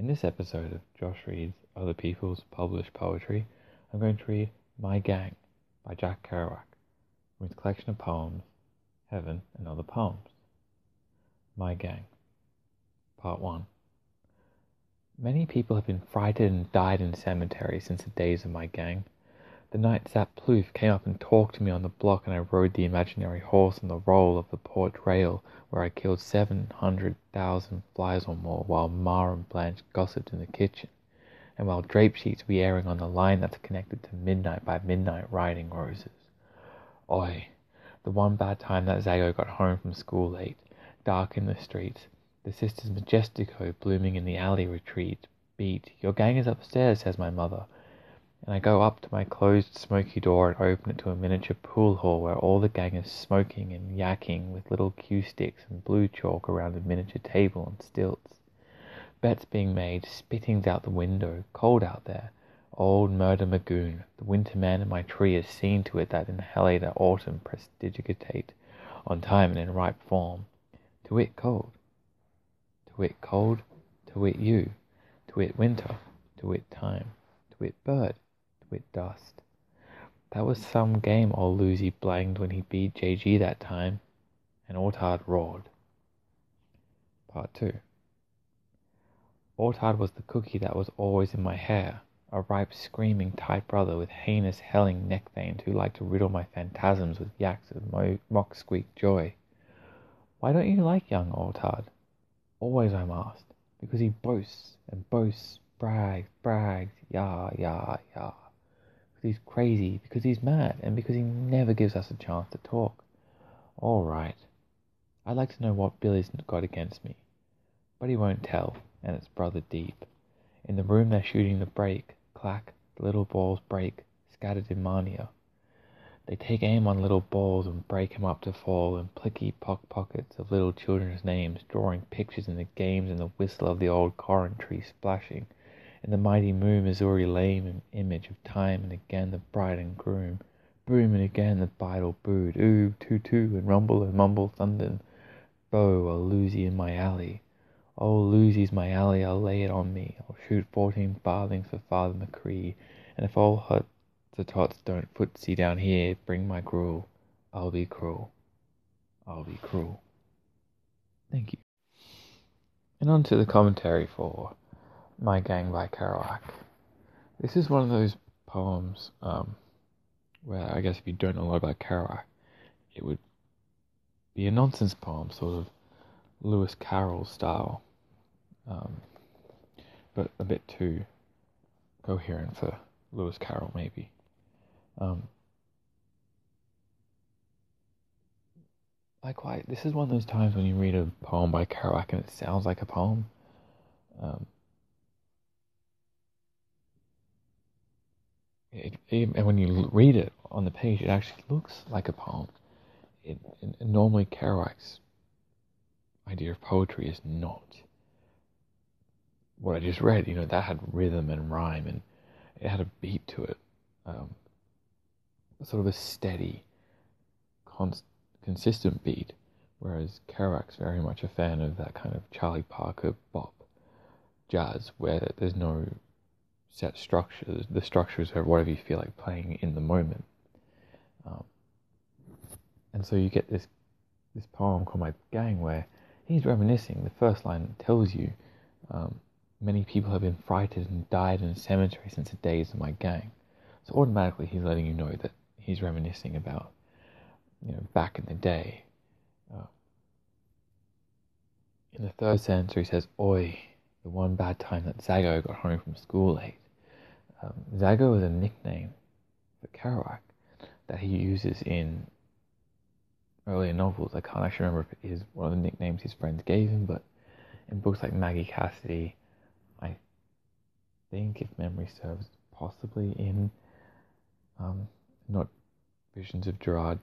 In this episode of Josh Reads Other People's Published Poetry, I'm going to read My Gang by Jack Kerouac from his collection of poems, Heaven and Other Poems. My Gang, Part 1. Many people have been frightened and died in cemeteries since the days of my gang. The night Zap Plouffe came up and talked to me on the block, and I rode the imaginary horse on the roll of the porch rail, where I killed seven hundred thousand flies or more, while Ma and Blanche gossiped in the kitchen, and while drape sheets were airing on the line that's connected to Midnight by Midnight Riding Roses. Oi, the one bad time that Zago got home from school late, dark in the streets, the sisters Majestico blooming in the alley retreat, beat. Your gang is upstairs, says my mother and I go up to my closed smoky door and open it to a miniature pool hall where all the gang is smoking and yakking with little cue sticks and blue chalk around a miniature table on stilts. Bets being made, spittings out the window, cold out there. Old Murder Magoon, the winter man in my tree, has seen to it that inhalator autumn prestigitate on time and in ripe form. To it cold, to it cold, to it you, to it winter, to it time, to it bird with dust. That was some game old Lucy blanged when he beat JG that time, and Ortard roared. Part 2 Ortard was the cookie that was always in my hair, a ripe, screaming tight brother with heinous, helling neck veins who liked to riddle my phantasms with yaks of mock squeak joy. Why don't you like young Ortard? Always I'm asked, because he boasts and boasts, brags, brags, yah, yah, yah because he's crazy, because he's mad, and because he never gives us a chance to talk. All right. I'd like to know what Billy's got against me. But he won't tell, and it's brother deep. In the room they're shooting the break. Clack, the little balls break, scattered in mania. They take aim on little balls and break 'em up to fall in plicky pock pockets of little children's names, drawing pictures in the games and the whistle of the old currant tree splashing in the mighty moon, Missouri lame an image of time, and again the bride and groom. Boom, and again the bridal booed. Ooh, too, too, and rumble and mumble thunder. Bo, a Lucy in my alley. Oh, Lucy's my alley, I'll lay it on me. I'll shoot fourteen farthings for Father McCree. And if all Hottentots don't footsie down here, bring my gruel. I'll be cruel. I'll be cruel. Thank you. And on to the commentary for my Gang by Kerouac. This is one of those poems um, where I guess if you don't know a lot about Kerouac, it would be a nonsense poem, sort of Lewis Carroll style, um, but a bit too coherent for Lewis Carroll, maybe. Um, like, why? This is one of those times when you read a poem by Kerouac and it sounds like a poem. Um, it, it, and when you read it on the page, it actually looks like a poem. It, it, normally, Kerouac's idea of poetry is not what I just read. You know, that had rhythm and rhyme, and it had a beat to it, um, sort of a steady, consistent beat. Whereas Kerouac's very much a fan of that kind of Charlie Parker bop jazz, where there's no set structures. The structures are whatever you feel like playing in the moment. Um, and so you get this this poem called My Gang where he's reminiscing. The first line tells you um, many people have been frightened and died in a cemetery since the days of my gang. So automatically he's letting you know that he's reminiscing about you know back in the day. Uh, in the third sentence, he says, "Oi, the one bad time that Zago got home from school late." Um, Zago is a nickname for Kerouac that he uses in earlier novels. I can't actually remember if it is one of the nicknames his friends gave him, but in books like Maggie Cassidy, I think, if memory serves, possibly in um, not Visions of Gerard,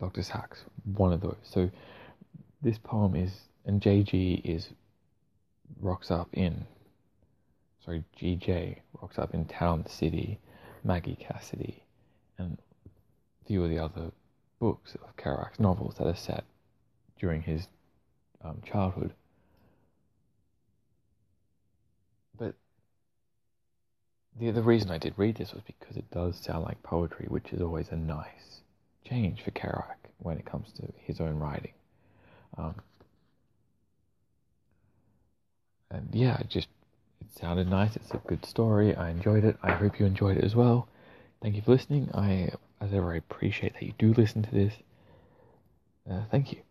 Dr. Sax, one of those. So this poem is, and JG is rocks up in sorry, GJ rocks up in Town City, Maggie Cassidy, and a few of the other books of Kerouac's novels that are set during his um, childhood. But the the reason I did read this was because it does sound like poetry, which is always a nice change for Kerouac when it comes to his own writing. Um, and yeah, just sounded nice. It's a good story. I enjoyed it. I hope you enjoyed it as well. Thank you for listening. I, as ever, I appreciate that you do listen to this. Uh, thank you.